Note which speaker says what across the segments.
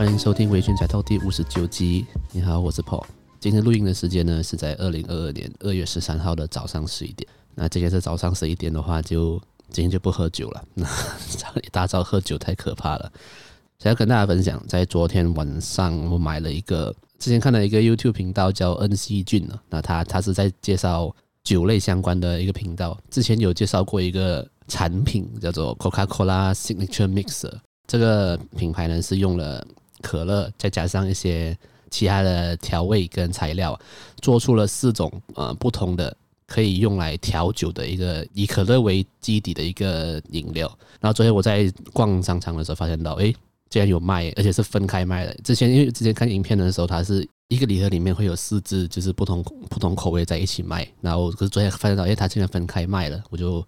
Speaker 1: 欢迎收听《微醺宅 Talk》第五十九集。你好，我是 Paul。今天录音的时间呢是在二零二二年二月十三号的早上十一点。那今天是早上十一点的话就，今天就不喝酒了。那一大早喝酒太可怕了。想要跟大家分享，在昨天晚上我买了一个，之前看了一个 YouTube 频道叫恩熙俊呢。那他他是在介绍酒类相关的一个频道，之前有介绍过一个产品叫做 Coca-Cola Signature Mixer。这个品牌呢是用了。可乐再加上一些其他的调味跟材料，做出了四种呃不同的可以用来调酒的一个以可乐为基底的一个饮料。然后昨天我在逛商场的时候发现到，诶，竟然有卖，而且是分开卖的。之前因为之前看影片的时候，它是一个礼盒里面会有四支，就是不同不同口味在一起卖。然后可是昨天发现到，诶，它竟然分开卖了，我就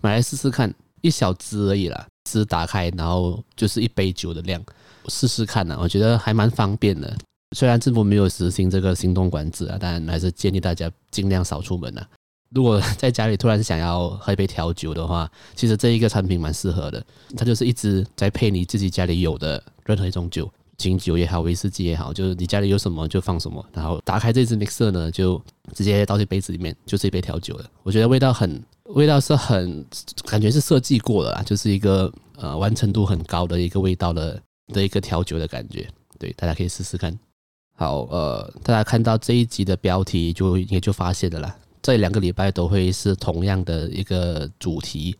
Speaker 1: 买来试试看，一小支而已啦，只打开，然后就是一杯酒的量。试试看呢、我觉得还蛮方便的。虽然政府没有实行这个行动管制啊，但还是建议大家尽量少出门啊。如果在家里突然想要喝一杯调酒的话，其实这一个产品蛮适合的。它就是一直在配你自己家里有的任何一种酒，清酒也好，威士忌也好，就是你家里有什么就放什么。然后打开这支 mixer 呢，就直接倒进杯子里面，就是一杯调酒了。我觉得味道很，味道是很，感觉是设计过的啦，就是一个呃完成度很高的一个味道的。的一个调酒的感觉，对，大家可以试试看。好，呃，大家看到这一集的标题就也就发现了啦。这两个礼拜都会是同样的一个主题，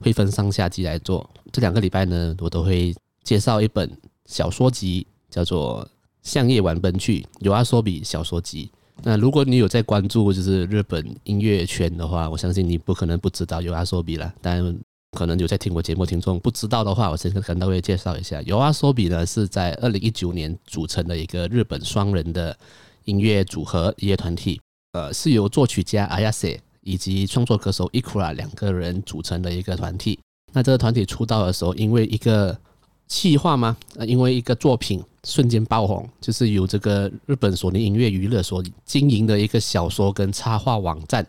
Speaker 1: 会分上下集来做。这两个礼拜呢，我都会介绍一本小说集，叫做《向夜晚奔去》，YOASOBI 小说集。那如果你有在关注就是日本音乐圈的话，我相信你不可能不知道 YOASOBI 啦，但。可能有在听过节目听众不知道的话，我先跟各位介绍一下。YOASOBI 呢是在二零一九年组成的一个日本双人的音乐组合音乐团体，呃，是由作曲家 Ayase 以及创作歌手 Ikura 两个人组成的一个团体。那这个团体出道的时候，因为一个企划吗？因为一个作品瞬间爆红，就是由这个日本索尼音乐娱乐所经营的一个小说跟插画网站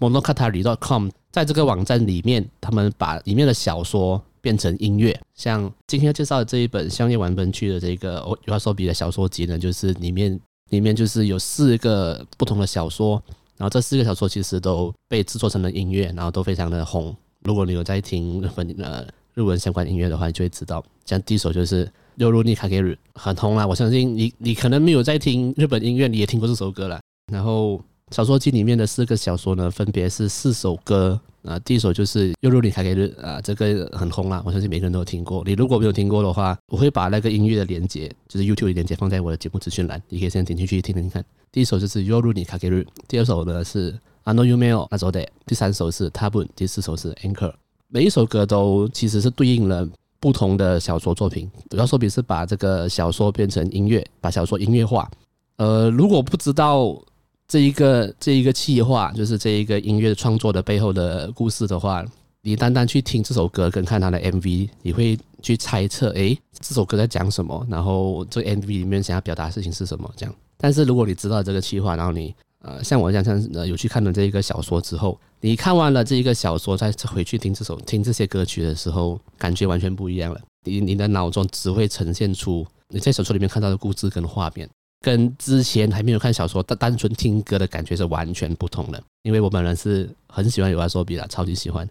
Speaker 1: Monokatari.com。在这个网站里面，他们把里面的小说变成音乐。像今天介绍的这一本《向夜晚奔去》的这个 YOASOBI 的小说集呢，就是里面里面就是有四个不同的小说，然后这四个小说其实都被制作成了音乐，然后都非常的红。如果你有在听日本呃日文相关音乐的话，你就会知道。像第一首就是《Yoru ni Kakeru》，很红啊！我相信你你可能没有在听日本音乐，你也听过这首歌了。然后。小说集里面的四个小说呢，分别是四首歌啊。第一首就是《Yoru ni Kakeru》啊，这个很红啊，我相信每个人都有听过。你如果没有听过的话，我会把那个音乐的连接，就是 YouTube 的连接放在我的节目资讯栏，你可以先点进去听听看。第一首就是《Yoru ni Kakeru》，第二首呢是《あの梦をなぞれ》，第三首是《たぶん》，第四首是《Anchor》。每一首歌都其实是对应了不同的小说作品。主要说比是把这个小说变成音乐，把小说音乐化。呃，如果不知道。 这一个这一个企划，就是这一个音乐创作的背后的故事的话，你单单去听这首歌跟看它的 MV，你会去猜测，诶，这首歌在讲什么？然后这 MV 里面想要表达的事情是什么？这样。但是如果你知道这个企划，然后你呃像我这样像呃有去看了这一个小说之后，你看完了这一个小说，再回去听这首听这些歌曲的时候，感觉完全不一样了。你你的脑中只会呈现出你在小说里面看到的故事跟画面。跟之前还没有看小说，单单纯听歌的感觉是完全不同的。因为我本人是很喜欢 YOASOBI 的，超级喜欢。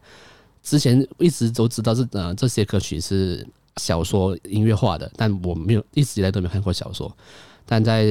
Speaker 1: 之前一直都知道是呃这些歌曲是小说音乐化的，但我没有一直以来都没有看过小说。但在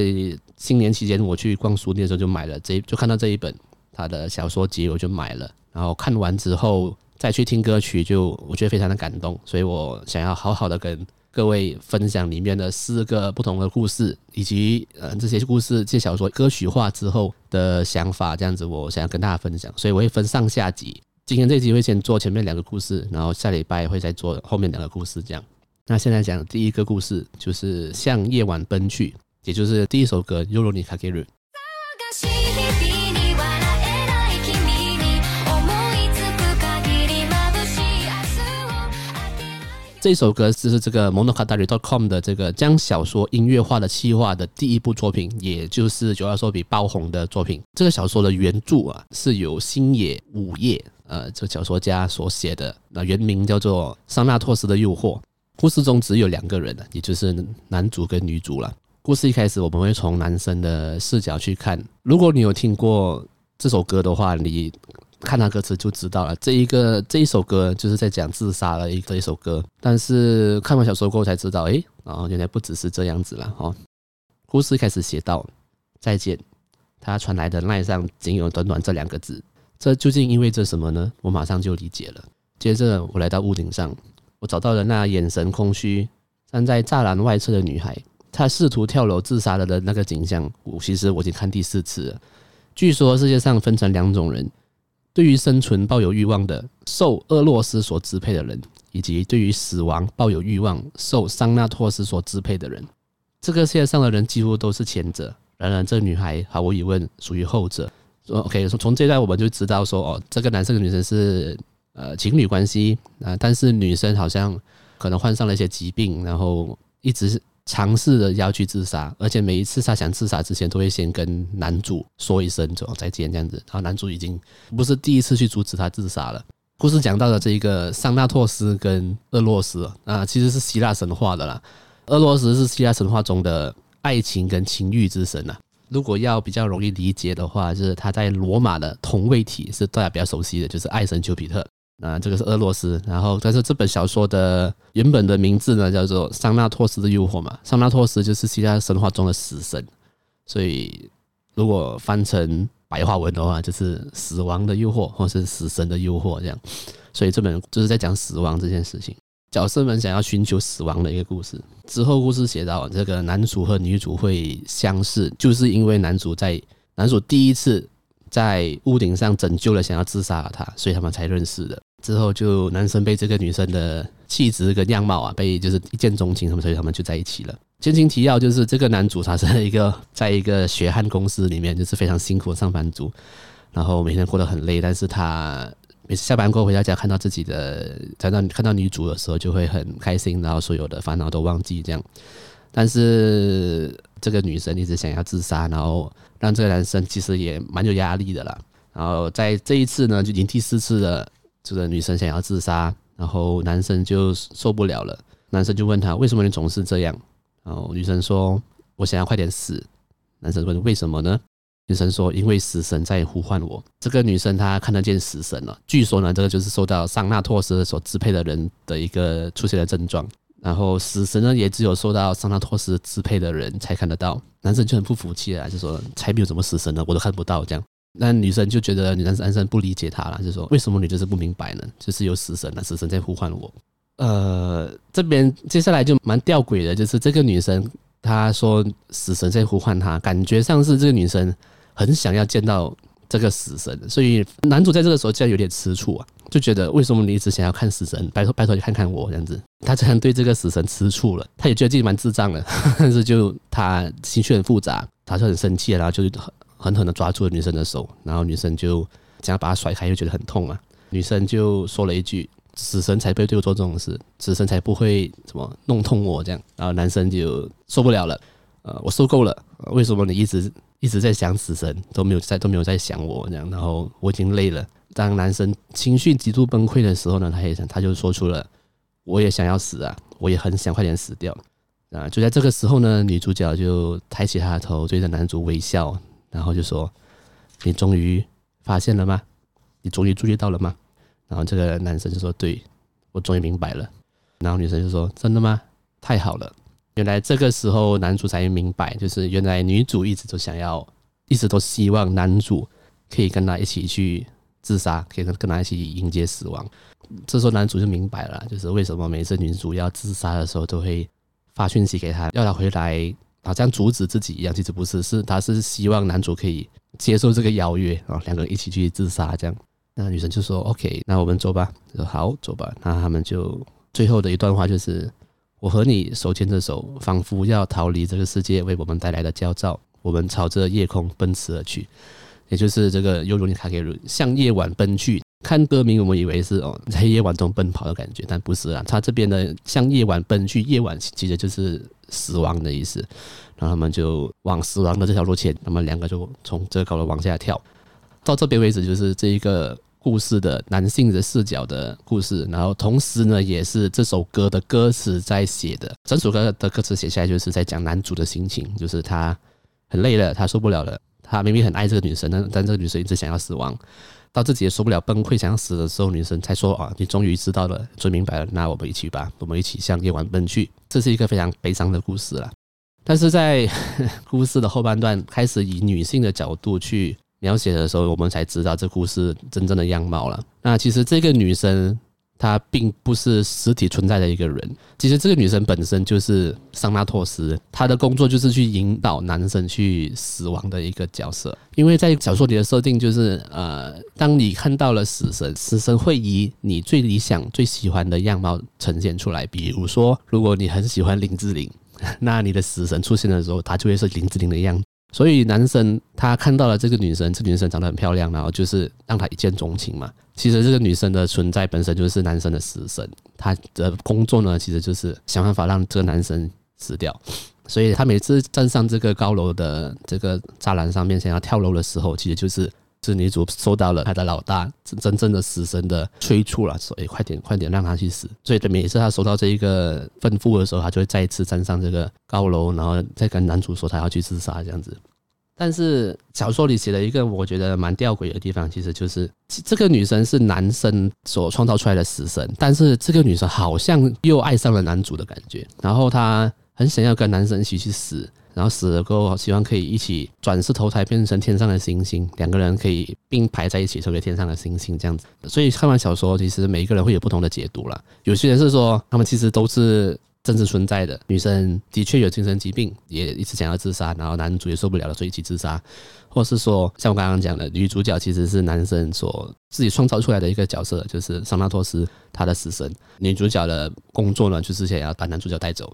Speaker 1: 新年期间，我去逛书店的时候就买了这，就看到这一本他的小说集，我就买了。然后看完之后再去听歌曲，就我觉得非常的感动，所以我想要好好的跟。各位分享里面的四个不同的故事，以及呃这些故事、这些小说歌曲化之后的想法，这样子我想要跟大家分享，所以我会分上下集。今天这集会先做前面两个故事，然后下礼拜会再做后面两个故事，这样。那现在讲第一个故事，就是向夜晚奔去，也就是第一首歌《Yoru ni 这首歌就是这个 Monogatari.com 的这个将小说音乐化的企划的第一部作品，也就是 YOASOBI 爆红的作品。这个小说的原著啊，是由星野午夜呃这个小说家所写的，那原名叫做《桑纳托斯的诱惑》。故事中只有两个人，也就是男主跟女主了。故事一开始我们会从男生的视角去看。如果你有听过这首歌的话，你看他歌词就知道了。这一个这一首歌就是在讲自杀的一个一首歌。但是看完小说过后才知道，哎，哦，原来不只是这样子了哦。故事开始写道：“再见。”他传来的那上仅有短短这两个字，这究竟意味着什么呢？我马上就理解了。接着我来到屋顶上，我找到了那眼神空虚、站在栅栏外侧的女孩。她试图跳楼自杀了的那个景象，我其实我已经看第四次了。据说世界上分成两种人：对于生存抱有欲望的受俄罗斯所支配的人，以及对于死亡抱有欲望、受桑纳托斯所支配的人。这个世界上的人几乎都是前者。然而，这个女孩毫无疑问属于后者。OK，从从这段我们就知道说，哦，这个男生跟女生是呃情侣关系啊，但是女生好像可能患上了一些疾病，然后一直尝试着要去自杀，而且每一次他想自杀之前，都会先跟男主说一声走再见这样子。然后男主已经不是第一次去阻止他自杀了。故事讲到的这一个桑纳托斯跟厄洛斯啊，其实是希腊神话的啦。厄洛斯是希腊神话中的。爱情跟情欲之神啊，如果要比较容易理解的话，就是他在罗马的同位体是大家比较熟悉的，就是爱神丘比特。那这个是俄罗斯，然后但是这本小说的原本的名字呢，叫做桑纳托斯的诱惑嘛。桑纳托斯就是希腊神话中的死神，所以如果翻成白话文的话，就是死亡的诱惑，或是死神的诱惑这样。所以这本就是在讲死亡这件事情。角色们想要寻求死亡的一个故事。之后故事写到，这个男主和女主会相识，就是因为男主在男主第一次在屋顶上拯救了想要自杀的他，所以他们才认识的。之后就男生被这个女生的气质跟样貌啊，被就是一见钟情，什么，所以他们就在一起了。前情提要就是，这个男主他是一个在一个 血汗公司里面，就是非常辛苦的上班族，然后每天过得很累，但是他。每次下班过后回到家，看到自己的，看到看到女主的时候，就会很开心，然后所有的烦恼都忘记这样。但是这个女生一直想要自杀，然后让这个男生其实也蛮有压力的啦。然后在这一次呢，就已经第四次了，这个女生想要自杀，然后男生就受不了了。男生就问她：“为什么你总是这样？”然后女生说：“我想要快点死。”男生问：“为什么呢？”女生说：“因为死神在呼唤我。”这个女生她看得见死神了。据说呢，这个就是受到桑纳托斯所支配的人的一个出现的症状。然后死神呢，也只有受到桑纳托斯支配的人才看得到。男生就很不服气啊，就说：“才没有什么死神呢，我都看不到。”这样，那女生就觉得女男生不理解她了，就说：“为什么你就是不明白呢？就是有死神呢，死神在呼唤我。”呃，这边接下来就蛮吊诡的，就是这个女生她说死神在呼唤她，感觉上是这个女生。很想要见到这个死神，所以男主在这个时候竟然有点吃醋啊，就觉得为什么你一直想要看死神？拜托拜托你看看我这样子，他这样对这个死神吃醋了，他也觉得自己蛮智障的，但是就他情绪很复杂，他就很生气，然后就狠狠的抓住了女生的手，然后女生就想要把他甩开，又觉得很痛啊，女生就说了一句：“死神才不会对我做这种事，死神才不会什么弄痛我这样。”然后男生就受不了了，呃，我受够了，为什么你一直？一直在想死神，都没有在都没有在想我这样，然后我已经累了。当男生情绪极度崩溃的时候呢，他也想，他就说出了，我也想要死啊，我也很想快点死掉啊。就在这个时候呢，女主角就抬起她的头，对着男主微笑，然后就说：“你终于发现了吗？你终于注意到了吗？”然后这个男生就说：“对，我终于明白了。”然后女生就说：“真的吗？太好了。”原来这个时候男主才明白，就是原来女主一直都想要，一直都希望男主可以跟她一起去自杀，可以跟跟他一起迎接死亡。这时候男主就明白了，就是为什么每次女主要自杀的时候都会发讯息给他，要他回来，好像阻止自己一样。其实不是，是他是希望男主可以接受这个邀约啊，两个人一起去自杀这样。那女生就说：“OK，那我们走吧。”说：“好，走吧。”那他们就最后的一段话就是。我和你手牵着手，仿佛要逃离这个世界为我们带来的焦躁。我们朝着夜空奔驰而去，也就是这个尤罗尼卡给鲁向夜晚奔去。看歌名，我们以为是哦，在夜晚中奔跑的感觉，但不是啊。他这边的向夜晚奔去，夜晚其实就是死亡的意思。然后他们就往死亡的这条路前，他们两个就从这个高楼往下跳。到这边为止，就是这一个故事的男性的视角的故事，然后同时呢，也是这首歌的歌词在写的。整首歌的歌词写下来，就是在讲男主的心情，就是他很累了，他受不了了，他明明很爱这个女生，但但这个女生一直想要死亡。到自己也受不了崩溃想要死的时候，女生才说啊，你终于知道了，终于明白了，那我们一起吧，我们一起向夜晚奔去。这是一个非常悲伤的故事了。但是在 故事的后半段开始以女性的角度去描写的时候，我们才知道这故事真正的样貌了。那其实这个女生。她并不是实体存在的一个人，其实这个女生本身就是桑娜托斯，她的工作就是去引导男生去死亡的一个角色。因为在小说里的设定就是，呃，当你看到了死神，死神会以你最理想、最喜欢的样貌呈现出来。比如说，如果你很喜欢林志玲，那你的死神出现的时候，他就会是林志玲的样子。所以男生他看到了这个女生，这女生长得很漂亮，然后就是让他一见钟情嘛。其实这个女生的存在本身就是男生的死神，他的工作呢，其实就是想办法让这个男生死掉。所以他每次站上这个高楼的这个栅栏上面想要跳楼的时候，其实就是是女主受到了她的老大真正的死神的催促了，所以快点快点让他去死。所以每次他收到这一个吩咐的时候，他就会再一次站上这个高楼，然后再跟男主说他要去自杀这样子。但是小说里写了一个我觉得蛮吊诡的地方，其实就是这个女生是男生所创造出来的死神，但是这个女生好像又爱上了男主的感觉，然后她很想要跟男生一起去死，然后死了过后希望可以一起转世投胎变成天上的星星，两个人可以并排在一起成为天上的星星这样子。所以看完小说，其实每一个人会有不同的解读了。有些人是说他们其实都是。真实存在的女生的确有精神疾病，也一直想要自杀，然后男主也受不了了，所以一起自杀，或是说像我刚刚讲的，女主角其实是男生所自己创造出来的一个角色，就是桑纳托斯他的死神。女主角的工作呢，就是想要把男主角带走。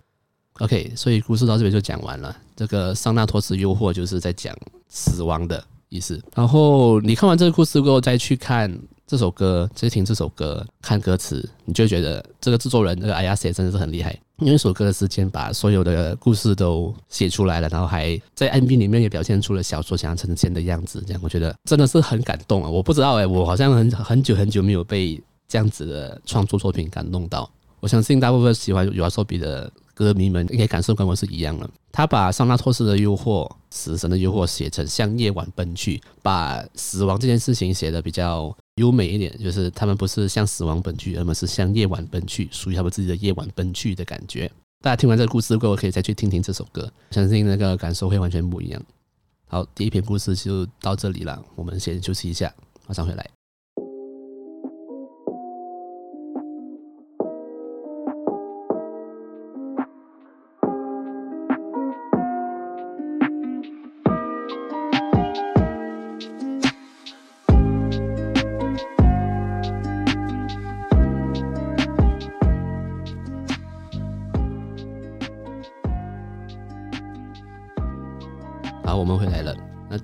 Speaker 1: OK，所以故事到这边就讲完了。这个桑纳托斯诱惑就是在讲死亡的意思。然后你看完这个故事过后，再去看。这首歌，再听这首歌，看歌词，你就觉得这个制作人，这个 Ayase 真的是很厉害。用一首歌的时间，把所有的故事都写出来了，然后还在 MV 里面也表现出了小说想要呈现的样子。这样，我觉得真的是很感动啊！我不知道哎、我好像很很久很久没有被这样子的创作作品感动到。我相信大部分喜欢 U2 的。歌迷们应该感受跟我是一样的。他把桑纳托斯的诱惑、死神的诱惑写成向夜晚奔去，把死亡这件事情写的比较优美一点，就是他们不是向死亡奔去，而们是向夜晚奔去，属于他们自己的夜晚奔去的感觉。大家听完这个故事过后，可以再去听听这首歌，相信那个感受会完全不一样。好，第一篇故事就到这里了，我们先休息一下，马上回来。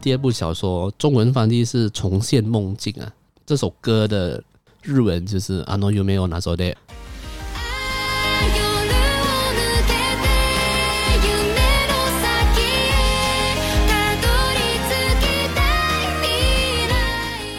Speaker 1: 第二部小说中文翻译是《重现梦境》啊，这首歌的日文就是あの梦をなぞれ。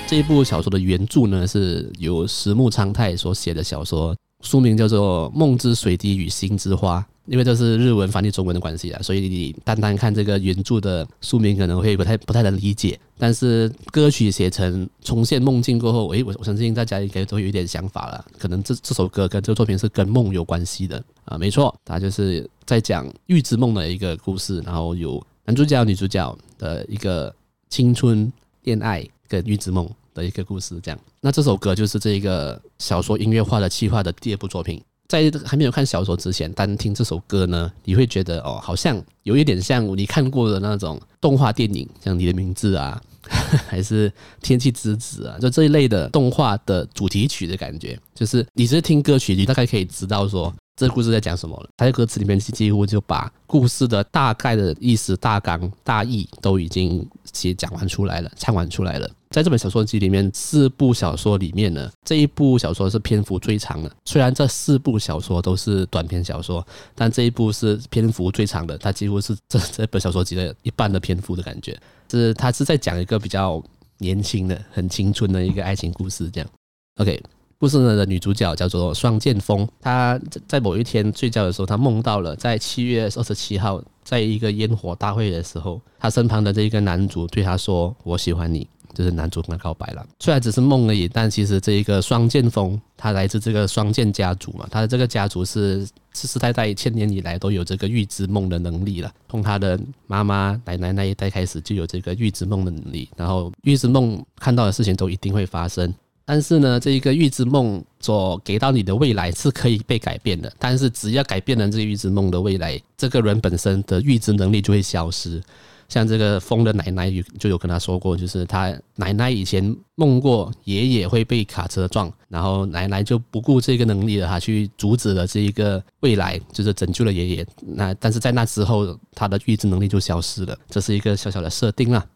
Speaker 1: 这一部小说的原著呢，是由石木昌太所写的小说，书名叫做《梦之水滴与心之花》。 因为这是日文翻译中文的关系啊，所以你单单看这个原著的书名可能会不太不太能理解。但是歌曲写成重现梦境过后，诶，我我相信大家应该都有一点想法了。可能这这首歌跟这个作品是跟梦有关系的啊，没错，它就是在讲预知梦的一个故事，然后有男主角、女主角的一个青春恋爱跟预知梦的一个故事。这样，那这首歌就是这一个小说音乐化的企划的第二部作品。在还没有看小说之前，单听这首歌呢，你会觉得哦，好像有一点像你看过的那种动画电影，像《你的名字》啊，还是《天气之子》啊，就这一类的动画的主题曲的感觉。就是你是听歌曲，你大概可以知道说这故事在讲什么了。他在歌词里面几乎就把故事的大概的意思、大纲、大意都已经写讲完出来了，唱完出来了。在这本小说集里面，四部小说里面呢，这一部小说是篇幅最长的。虽然这四部小说都是短篇小说，但这一部是篇幅最长的，它几乎是这这本小说集的一半的篇幅的感觉。是它是在讲一个比较年轻的、很青春的一个爱情故事。这样，OK，故事呢的女主角叫做双剑锋，她在某一天睡觉的时候，她梦到了在七月二十七号，在一个烟火大会的时候，她身旁的这一个男主对她说：“我喜欢你。”就是男主跟她告白了，虽然只是梦而已，但其实这一个双剑锋，他来自这个双剑家族嘛，他的这个家族是世世代代千年以来都有这个预知梦的能力了。从他的妈妈奶奶那一代开始就有这个预知梦的能力，然后预知梦看到的事情都一定会发生。但是呢，这一个预知梦所给到你的未来是可以被改变的，但是只要改变了这预知梦的未来，这个人本身的预知能力就会消失。像这个风的奶奶就有跟他说过，就是他奶奶以前梦过爷爷会被卡车撞，然后奶奶就不顾这个能力了，他去阻止了这一个未来，就是拯救了爷爷。那但是在那之后，他的预知能力就消失了，这是一个小小的设定啦。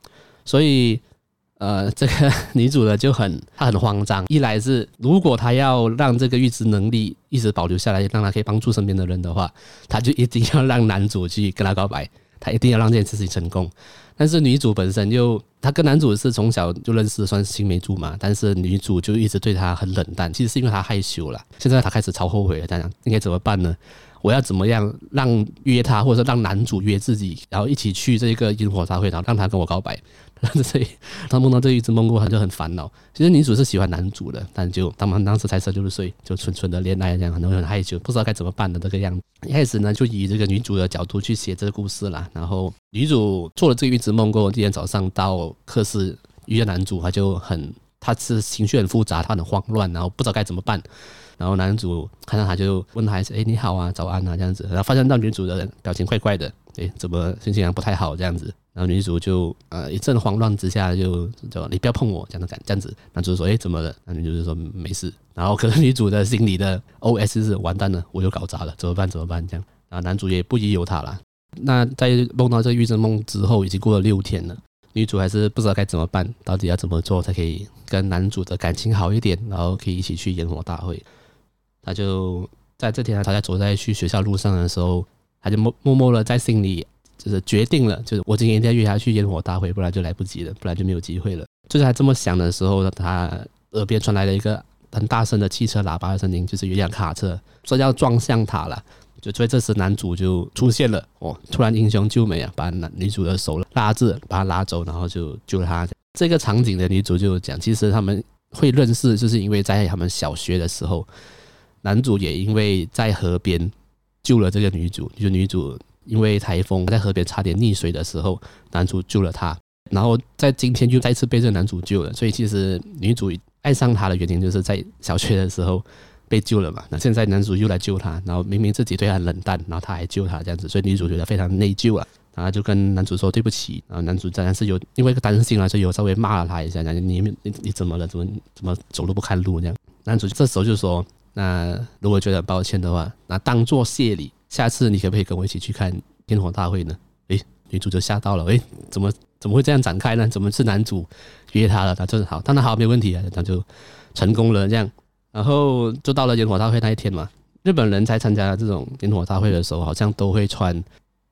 Speaker 1: 所以，呃，这个女主呢就很她很慌张，一来是如果她要让这个预知能力一直保留下来，让她可以帮助身边的人的话，她就一定要让男主去跟她告白。她一定要让这件事情成功，但是女主本身又，她跟男主是从小就认识，算是青梅竹马，但是女主就一直对他很冷淡，其实是因为她害羞了。现在她开始超后悔了，这样应该怎么办呢？我要怎么样让约他，或者让男主约自己，然后一起去这个烟火大会，然后让他跟我告白？所以他梦到这一只梦过，他就很烦恼。其实女主是喜欢男主的，但就他们当时才十六岁，就纯纯的恋爱这样，可能很害羞，不知道该怎么办的这个样子。一开始呢，就以这个女主的角度去写这个故事啦。然后女主做了这个预知梦过后，第二天早上到课室遇见男主，他就很，他是情绪很复杂，他很慌乱，然后不知道该怎么办。然后男主看到他就问他：“哎，你好啊，早安啊，这样子。”然后发现到女主的表情怪怪的，哎，怎么心情不太好这样子？然后女主就呃一阵慌乱之下就就你不要碰我这样的感这样子，男主说哎怎么了？那女主就说没事。然后可是女主的心里的 OS 是完蛋了，我又搞砸了，怎么办？怎么办？这样，然后男主也不疑有他了。那在梦到这预知梦之后，已经过了六天了，女主还是不知道该怎么办，到底要怎么做才可以跟男主的感情好一点，然后可以一起去烟火大会。他就在这天，他在走在去学校路上的时候，他就默默默的在心里。就是决定了，就是我今天一定要约他去烟火大会，不然就来不及了，不然就没有机会了。就是他这么想的时候，他耳边传来了一个很大声的汽车喇叭的声音，就是有辆卡车说要撞向他了。就所以这时男主就出现了，哦，突然英雄救美啊，把男女主的手拉着，把他拉走，然后就救了他。这个场景的女主就讲，其实他们会认识，就是因为在他们小学的时候，男主也因为在河边救了这个女主，就女主。因为台风在河边差点溺水的时候，男主救了她，然后在今天就再次被这个男主救了。所以其实女主爱上他的原因就是在小学的时候被救了嘛。那现在男主又来救她，然后明明自己对她冷淡，然后他还救她这样子，所以女主觉得非常内疚啊。然后就跟男主说对不起。然后男主当然是有因为个担心啊，所以有稍微骂了他一下，讲你你你怎么了？怎么怎么走路不看路这样？男主这时候就说：那如果觉得很抱歉的话，那当做谢礼。下次你可不可以跟我一起去看烟火大会呢？诶，女主就吓到了，诶，怎么怎么会这样展开呢？怎么是男主约她了？他就好，当然好，没问题啊，那就成功了这样。然后就到了烟火大会那一天嘛，日本人在参加这种烟火大会的时候，好像都会穿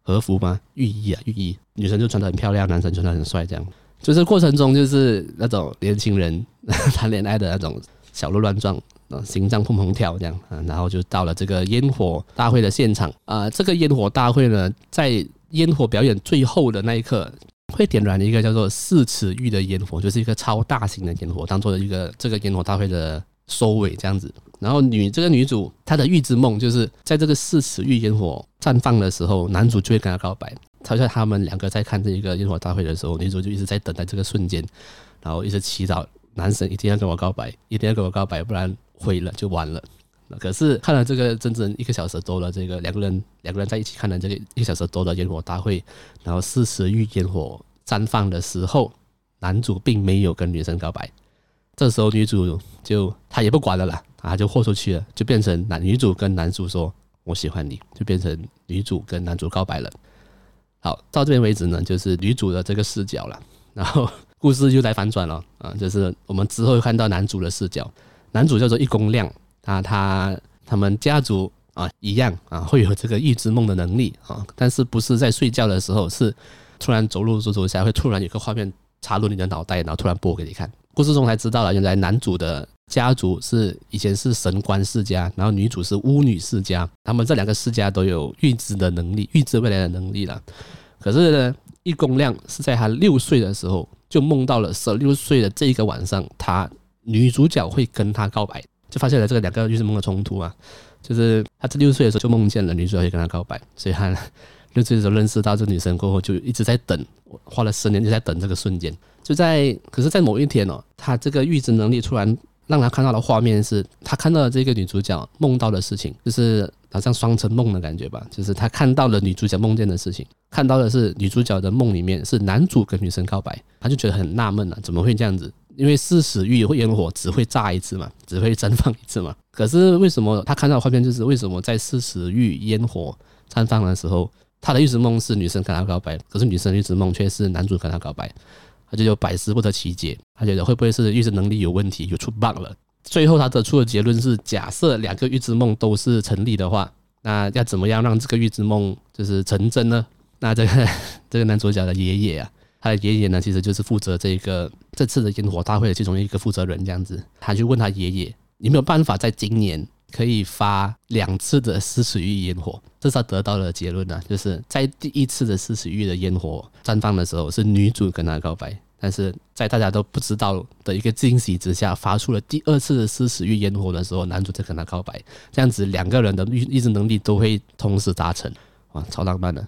Speaker 1: 和服嘛，浴衣啊，浴衣，女生就穿得很漂亮，男生穿得很帅，这样。就是过程中就是那种年轻人 谈恋爱的那种小鹿乱撞。心脏砰砰跳这样啊，然后就到了这个烟火大会的现场啊。这个烟火大会呢，在烟火表演最后的那一刻，会点燃一个叫做四尺玉的烟火，就是一个超大型的烟火，当做一个这个烟火大会的收尾这样子。然后女这个女主她的预知梦就是在这个四尺玉烟火绽放的时候，男主就会跟她告白。他在他们两个在看这一个烟火大会的时候，女主就一直在等待这个瞬间，然后一直祈祷男神一定要跟我告白，一定要跟我告白，不然。毁了就完了，可是看了这个整整一个小时多了这个两个人两个人在一起看了这个一个小时多的烟火大会，然后四尺玉烟火绽放的时候，男主并没有跟女生告白，这时候女主就她也不管了啦，她就豁出去了，就变成男女主跟男主说我喜欢你，就变成女主跟男主告白了。好，到这边为止呢，就是女主的这个视角了，然后故事又来反转了啊，就是我们之后又看到男主的视角。男主叫做一宫亮，啊，他他们家族啊一样啊会有这个预知梦的能力啊，但是不是在睡觉的时候，是突然走路走走下会突然有个画面插入你的脑袋，然后突然播给你看。故事中才知道了，原来男主的家族是以前是神官世家，然后女主是巫女世家，他们这两个世家都有预知的能力，预知未来的能力了。可是呢，一公亮是在他六岁的时候就梦到了十六岁的这一个晚上，他女主角会跟他告白，就发现了这个两个预知梦的冲突啊，就是他十六岁的时候就梦见了女主角会跟他告白，所以他六岁的时候认识到这女生过后，就一直在等，花了十年就在等这个瞬间。就在，可是，在某一天哦，他这个预知能力突然让他看到的画面是，他看到了这个女主角梦到的事情，就是好像双层梦的感觉吧。就是他看到了女主角梦见的事情，看到的是女主角的梦里面是男主跟女生告白，他就觉得很纳闷啊，怎么会这样子？因为视死欲烟火只会炸一次嘛，只会绽放一次嘛。可是为什么他看到的画面就是为什么在视死欲烟火绽放的时候，他的预知梦是女生跟他告白，可是女生预知梦却是男主跟他告白？他就百思不得其解，他觉得会不会是预知能力有问题，有出 bug 了？最后他得出的结论是：假设两个预知梦都是成立的话，那要怎么样让这个预知梦就是成真呢？那这个 这个男主角的爷爷啊，他的爷爷呢，其实就是负责这个这次的烟火大会的其中一个负责人，这样子，他就问他爷爷：有没有办法在今年可以发两次的视死欲烟火？这是他得到的结论呢，就是在第一次的视死欲的烟火绽放的时候，是女主跟他告白；但是在大家都不知道的一个惊喜之下，发出了第二次的视死欲烟火的时候，男主在跟他告白。这样子两个人的预预知能力都会同时达成，哇，超浪漫的！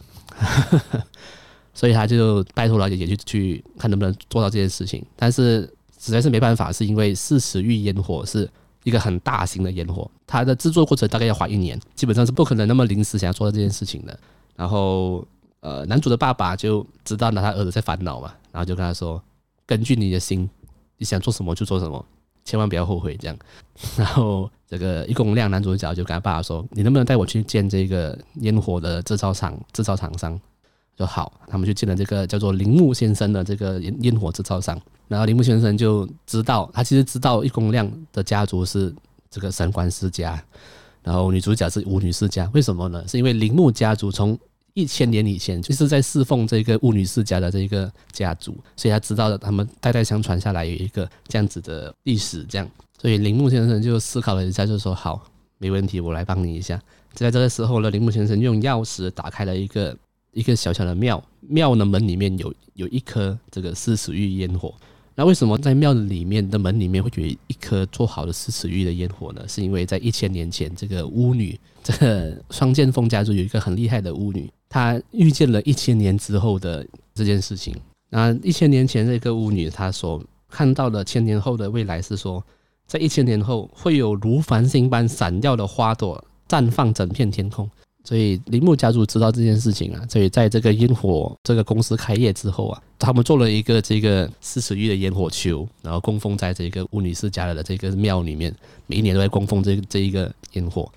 Speaker 1: 所以他就拜托老姐姐去去看能不能做到这件事情，但是实在是没办法，是因为视死欲烟火是。一个很大型的烟火，它的制作过程大概要花一年，基本上是不可能那么临时想要做到这件事情的。然后，呃，男主的爸爸就知道了他儿子在烦恼嘛，然后就跟他说：“根据你的心，你想做什么就做什么，千万不要后悔。”这样。然后，这个一公亮男主角就跟他爸爸说：“你能不能带我去见这个烟火的制造厂、制造厂商？”就好，他们就见了这个叫做铃木先生的这个烟烟火制造商。然后铃木先生就知道，他其实知道一公亮的家族是这个神官世家，然后女主角是舞女世家。为什么呢？是因为铃木家族从一千年以前就是在侍奉这个巫女世家的这个家族，所以他知道了他们代代相传下来有一个这样子的历史。这样，所以铃木先生就思考了一下，就说：“好，没问题，我来帮你一下。”就在这个时候呢，铃木先生用钥匙打开了一个。一个小小的庙，庙的门里面有有一颗这个四死玉烟火。那为什么在庙里面的门里面会有一颗做好的四死玉的烟火呢？是因为在一千年前，这个巫女，这个双剑锋家族有一个很厉害的巫女，他预见了一千年之后的这件事情。那一千年前这个巫女她所看到的千年后的未来是说，在一千年后会有如繁星般闪耀的花朵绽放整片天空。所以铃木家族知道这件事情啊，所以在这个烟火这个公司开业之后啊，他们做了一个这个视死欲的烟火球，然后供奉在这个巫女世家的这个庙里面，每一年都在供奉这这一个烟火。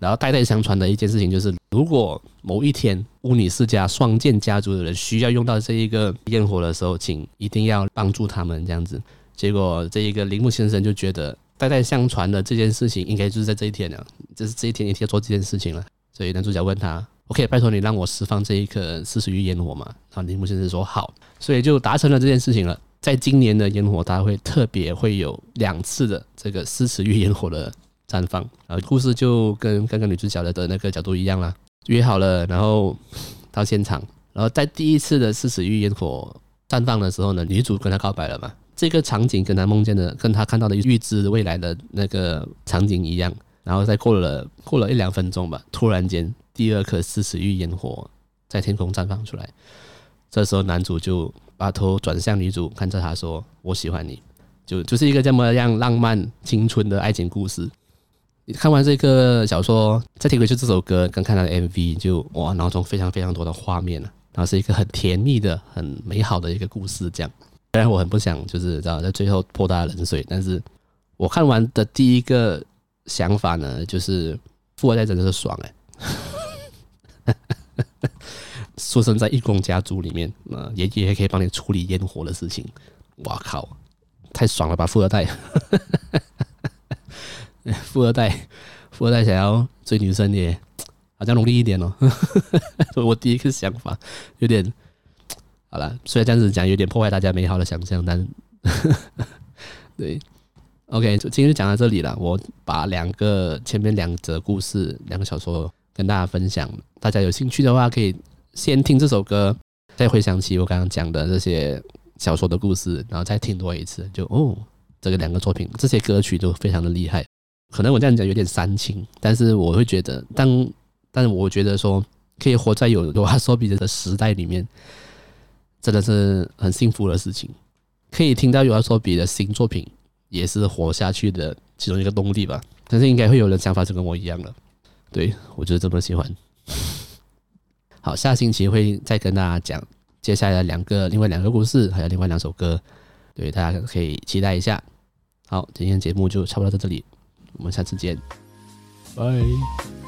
Speaker 1: 然后代代相传的一件事情就是，如果某一天巫女世家双剑家族的人需要用到这一个烟火的时候，请一定要帮助他们这样子。结果这一个铃木先生就觉得代代相传的这件事情应该就是在这一天了，就是这一天一定要做这件事情了。所以男主角问他：“OK，拜托你让我释放这一颗视死欲烟火嘛？”然后铃木先生说：“好。”所以就达成了这件事情了。在今年的烟火大会特别会有两次的这个视死欲烟火的绽放。然后故事就跟刚刚女主角的的那个角度一样啦，约好了，然后到现场，然后在第一次的视死欲烟火绽放的时候呢，女主跟他告白了嘛？这个场景跟他梦见的、跟他看到的预知未来的那个场景一样。然后再过了过了一两分钟吧，突然间第二颗视死欲烟火在天空绽放出来。这时候男主就把头转向女主，看着她说：“我喜欢你。”就就是一个这么样浪漫青春的爱情故事。看完这个小说，再听回去这首歌，刚看他的 MV，就哇，脑中非常非常多的画面了。然后是一个很甜蜜的、很美好的一个故事。这样，虽然我很不想就是知道在最后泼大家冷水，但是我看完的第一个。想法呢，就是富二代真的是爽哎、欸！出生在一公家族里面，啊，爷爷还可以帮你处理烟火的事情，哇靠，太爽了吧！富二代，富二代，富二代想要追女生也 好像容易一点哦。我第一个想法有点 好了，虽然这样子讲有点破坏大家美好的想象，但对，OK，今天就讲到这里了。我把两个前面两则故事、两个小说跟大家分享，大家有兴趣的话，可以先听这首歌，再回想起我刚刚讲的这些小说的故事，然后再听多一次，就哦，这个两个作品，这些歌曲都非常的厉害。可能我这样讲有点煽情，但是我会觉得，当，但是我觉得说，可以活在有罗哈索比的时代里面，真的是很幸福的事情。可以听到有罗哈索比的新作品，也是活下去的其中一个动力吧。但是应该会有人想法就跟我一样了，对，我就是这么喜欢。好，下星期会再跟大家讲接下来的两个另外两个故事，还有另外两首歌，对，大家可以期待一下。好，今天节目就差不多到这里。我们下次见，拜。